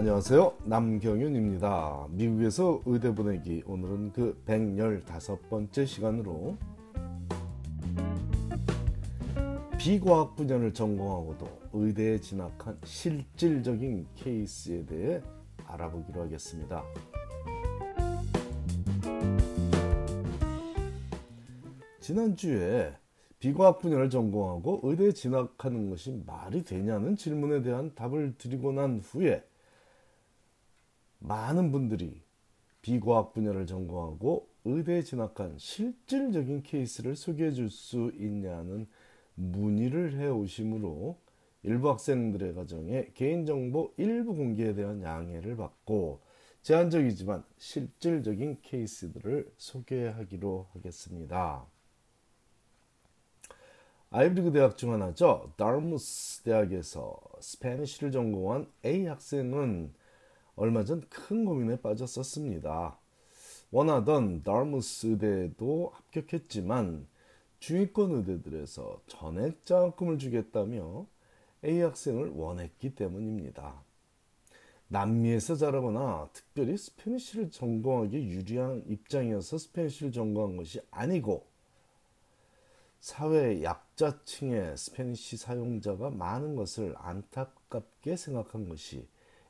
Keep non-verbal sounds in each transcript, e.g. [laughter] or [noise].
안녕하세요. 남경윤입니다. 미국에서 의대 보내기 오늘은 그 115번째 시간으로 비과학 분야를 전공하고도 의대에 진학한 실질적인 케이스에 대해 알아보기로 하겠습니다. 지난주에 비과학 분야를 전공하고 의대에 진학하는 것이 말이 되냐는 질문에 대한 답을 드리고 난 후에 많은 분들이 비과학 분야를 전공하고 의대에 진학한 실질적인 케이스를 소개해 줄 수 있냐는 문의를 해 오시므로 일부 학생들의 가정에 개인정보 일부 공개에 대한 양해를 받고 제한적이지만 실질적인 케이스들을 소개하기로 하겠습니다. 아이브리그 대학 중 하나죠. 다르무스 대학에서 스페니쉬를 전공한 A 학생은 얼마 전 큰 고민에 빠졌었습니다. 원하던 다트머스 의대도 합격했지만 중위권 의대들에서 전액 장학금을 주겠다며 A 학생을 원했기 때문입니다. 남미에서 자라거나 특별히 Spanish를 전공하기 유리한 입장이어서 Spanish를 전공한 것이 아니고 사회 약자층의 Spanish 사용자가 많은 것을 안타깝게 생각한 것이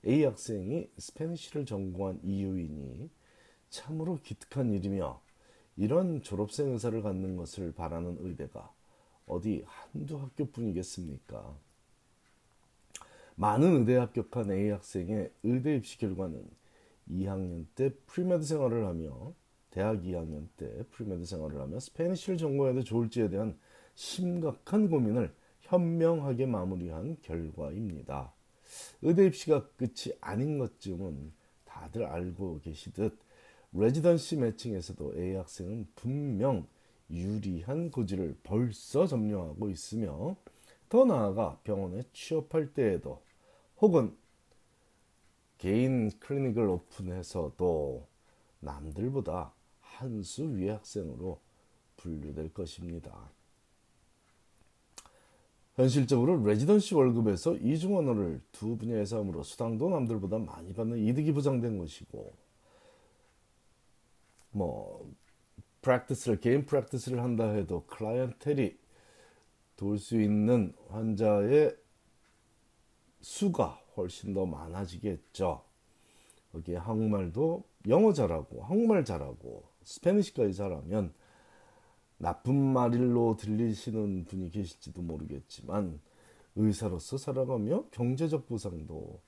A 학생이 Spanish를 전공한 이유이니 참으로 기특한 일이며 이런 졸업생 의사를 갖는 것을 바라는 의대가 어디 한두 학교뿐이겠습니까? 많은 의대에 합격한 A 학생의 의대 입시 결과는 2학년 때 pre-med 생활을 하며 대학 2학년 때 pre-med 생활을 하며 Spanish를 전공해도 좋을지에 대한 심각한 고민을 현명하게 마무리한 결과입니다. 의대 입시가 끝이 아닌 것쯤은 다들 알고 계시듯 레지던시 매칭에서도 A 학생은 분명 유리한 고지를 벌써 점령하고 있으며 더 나아가 병원에 취업할 때에도 혹은 개인 클리닉을 오픈해서도 남들보다 한 수 위의 학생으로 분류될 것입니다. 현실적으로 residency 월급에서 이중 언어를 두 분야에서 함으로 수당도 남들보다 많이 받는 이득이 보장된 것이고 뭐 practice를 개인 practice를 한다 해도 clientele이 돌 수 있는 환자의 수가 훨씬 더 많아지겠죠. 거기에 한국말도 영어 잘하고 한국말 잘하고 Spanish까지 잘하면 나쁜 말일로 들리시는 분이 계실지도 모르겠지만 의사로서 살아가며 경제적 보상도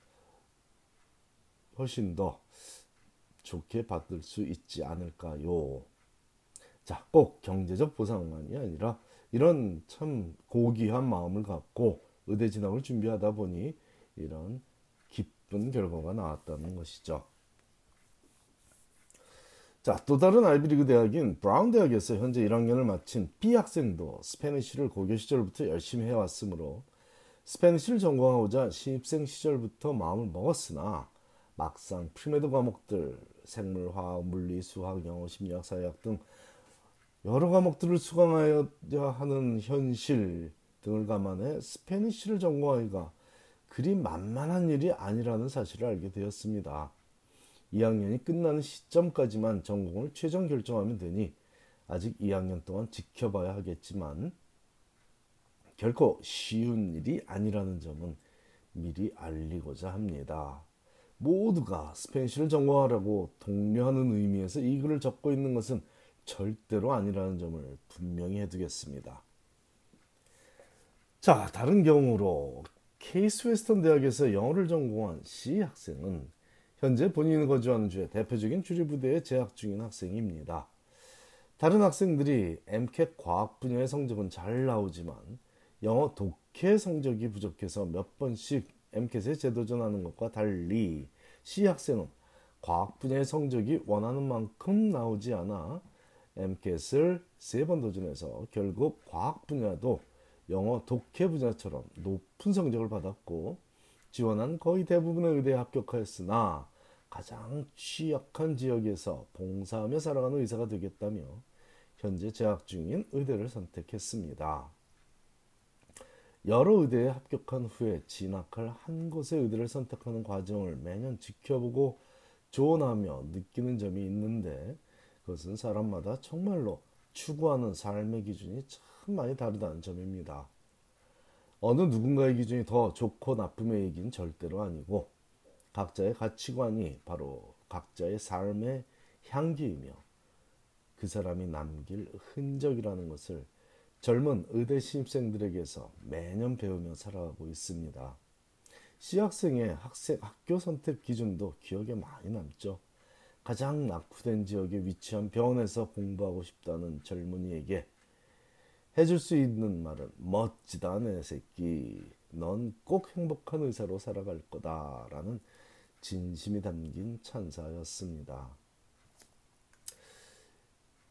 훨씬 더 좋게 받을 수 있지 않을까요? 자, 꼭 경제적 보상만이 아니라 이런 참 고귀한 마음을 갖고 의대 진학을 준비하다 보니 이런 기쁜 결과가 나왔다는 것이죠. 자, 또 다른 아이비리그 대학인 브라운 대학에서 현재 1학년을 마친 B 학생도 Spanish를 고교 시절부터 열심히 해왔으므로 Spanish를 전공하고자 신입생 시절부터 마음을 먹었으나 막상 pre-med 과목들 생물, 화학, 물리, 수학, 영어, 심리학, 사회학 등 여러 과목들을 수강하여야 하는 현실 등을 감안해 Spanish를 전공하기가 그리 만만한 일이 아니라는 사실을 알게 되었습니다. 2학년이 끝나는 시점까지만 전공을 최종 결정하면 되니 아직 2학년 동안 지켜봐야 하겠지만 결코 쉬운 일이 아니라는 점은 미리 알리고자 합니다. 모두가 스페니쉬를 전공하라고 독려하는 의미에서 이 글을 적고 있는 것은 절대로 아니라는 점을 분명히 해두겠습니다. 자, 다른 경우로 케이스 웨스턴 대학에서 영어를 전공한 C 학생은 현재 본인이 거주하는 주의 대표적인 주류부대에 재학 중인 학생입니다. 다른 학생들이 MCAT 과학 분야의 성적은 잘 나오지만 영어 독해 성적이 부족해서 몇 번씩 MCAT에 재도전하는 것과 달리 C 학생은 과학 분야의 성적이 원하는 만큼 나오지 않아 MCAT을 세 번 도전해서 결국 과학 분야도 영어 독해 분야처럼 높은 성적을 받았고 지원한 거의 대부분의 의대에 합격하였으나 가장 취약한 지역에서 봉사하며 살아가는 의사가 되겠다며 현재 재학 중인 의대를 선택했습니다. 여러 의대에 합격한 후에 진학할 한 곳의 의대를 선택하는 과정을 매년 지켜보고 조언하며 느끼는 점이 있는데 그것은 사람마다 정말로 추구하는 삶의 기준이 참 많이 다르다는 점입니다. 어느 누군가의 기준이 더 좋고 나쁨의 얘기는 절대로 아니고 각자의 가치관이 바로 각자의 삶의 향기이며 그 사람이 남길 흔적이라는 것을 젊은 의대 신입생들에게서 매년 배우며 살아가고 있습니다. C학생의 학생, 학교 선택 기준도 기억에 많이 남죠. 가장 낙후된 지역에 위치한 병원에서 공부하고 싶다는 젊은이에게 해줄 수 있는 말은 멋지다 내 새끼 넌 꼭 행복한 의사로 살아갈 거다라는 진심이 담긴 찬사였습니다.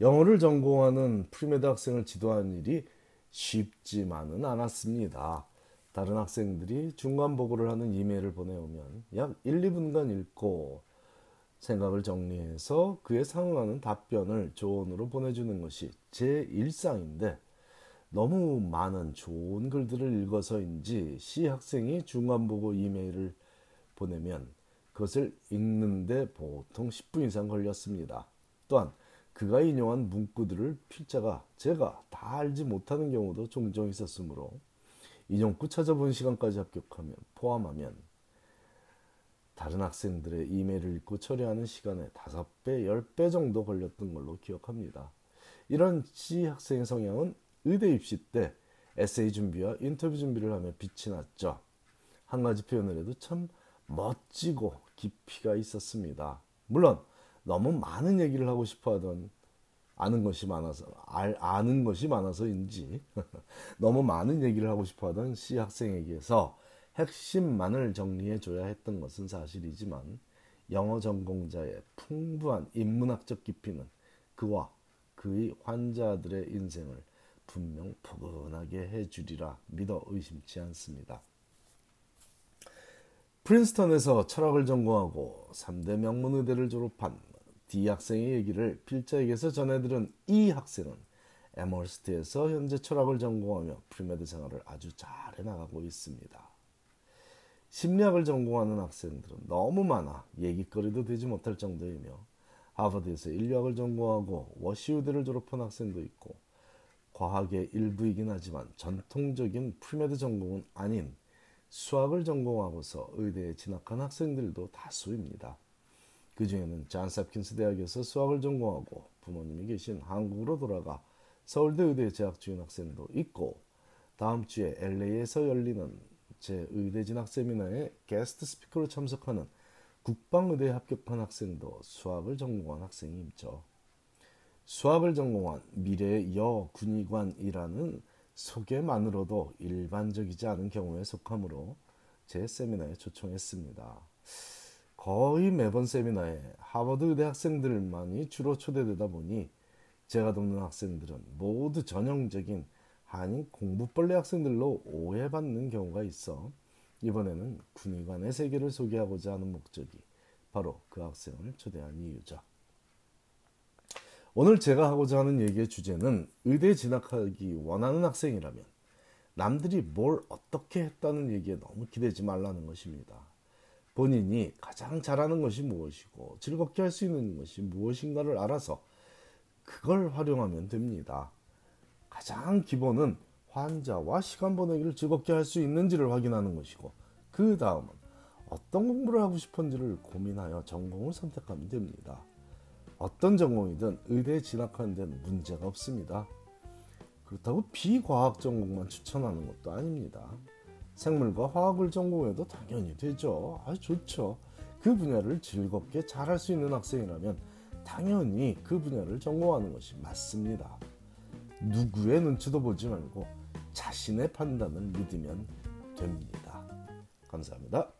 영어를 전공하는 pre-med 학생을 지도한 일이 쉽지만은 않았습니다. 다른 학생들이 중간 보고를 하는 이메일을 보내오면 약 1, 2분간 읽고 생각을 정리해서 그에 상응하는 답변을 조언으로 보내주는 것이 제 일상인데 너무 많은 좋은 글들을 읽어서인지 C 학생이 중간 보고 이메일을 보내면 그것을 읽는데 보통 10분 이상 걸렸습니다. 또한 그가 인용한 문구들을 필자가 제가 다 알지 못하는 경우도 종종 있었으므로 인용구 찾아본 시간까지 합격하면 포함하면 다른 학생들의 이메일을 읽고 처리하는 시간에 5배, 10배 정도 걸렸던 걸로 기억합니다. 이런 C 학생의 성향은 의대 입시 때 에세이 준비와 인터뷰 준비를 하며 빛이 났죠. 한 가지 표현을 해도 참 멋지고 깊이가 있었습니다. 물론 너무 많은 얘기를 하고 싶어 하던 아는 것이 많아서 알, 아는 것이 많아서인지 [laughs] 너무 많은 얘기를 하고 싶어 하던 C 학생에게서 핵심만을 정리해 줘야 했던 것은 사실이지만 영어 전공자의 풍부한 인문학적 깊이는 그와 그의 환자들의 인생을 분명 포근하게 해주리라 믿어 의심치 않습니다. 프린스턴에서 철학을 전공하고 3대 명문 의대를 졸업한 D 학생의 얘기를 필자에게서 전해들은 E 학생은 애머스트에서 현재 철학을 전공하며 pre-med 생활을 아주 잘 해나가고 있습니다. 심리학을 전공하는 학생들은 너무 많아 얘기거리도 되지 못할 정도이며 하버드에서 인류학을 전공하고 워시유를 졸업한 학생도 있고 과학의 일부이긴 하지만 전통적인 pre-med 전공은 아닌 수학을 전공하고서 의대에 진학한 학생들도 다수입니다. 그 중에는 잔스홉킨스 대학에서 수학을 전공하고 부모님이 계신 한국으로 돌아가 서울대 의대에 재학 중인 학생도 있고 다음 주에 LA에서 열리는 제 의대 진학 세미나에 게스트 스피커로 참석하는 국방의대에 합격한 학생도 수학을 전공한 학생이 있죠. 수학을 전공한 미래의 여군의관이라는 소개만으로도 일반적이지 않은 경우에 속하므로 제 세미나에 초청했습니다. 거의 매번 세미나에 하버드 의대 학생들만이 주로 초대되다 보니 제가 돕는 학생들은 모두 전형적인 한인 공부벌레 학생들로 오해받는 경우가 있어 이번에는 군의관의 세계를 소개하고자 하는 목적이 바로 그 학생을 초대한 이유죠. 오늘 제가 하고자 하는 얘기의 주제는 의대 진학하기 원하는 학생이라면 남들이 뭘 어떻게 했다는 얘기에 너무 기대지 말라는 것입니다. 본인이 가장 잘하는 것이 무엇이고 즐겁게 할 수 있는 것이 무엇인가를 알아서 그걸 활용하면 됩니다. 가장 기본은 환자와 시간 보내기를 즐겁게 할 수 있는지를 확인하는 것이고 그 다음은 어떤 공부를 하고 싶은지를 고민하여 전공을 선택하면 됩니다. 어떤 전공이든 의대에 진학하는 데는 문제가 없습니다. 그렇다고 비과학 전공만 추천하는 것도 아닙니다. 생물과 화학을 전공해도 당연히 되죠. 아, 좋죠. 그 분야를 즐겁게 잘할 수 있는 학생이라면 당연히 그 분야를 전공하는 것이 맞습니다. 누구의 눈치도 보지 말고 자신의 판단을 믿으면 됩니다. 감사합니다.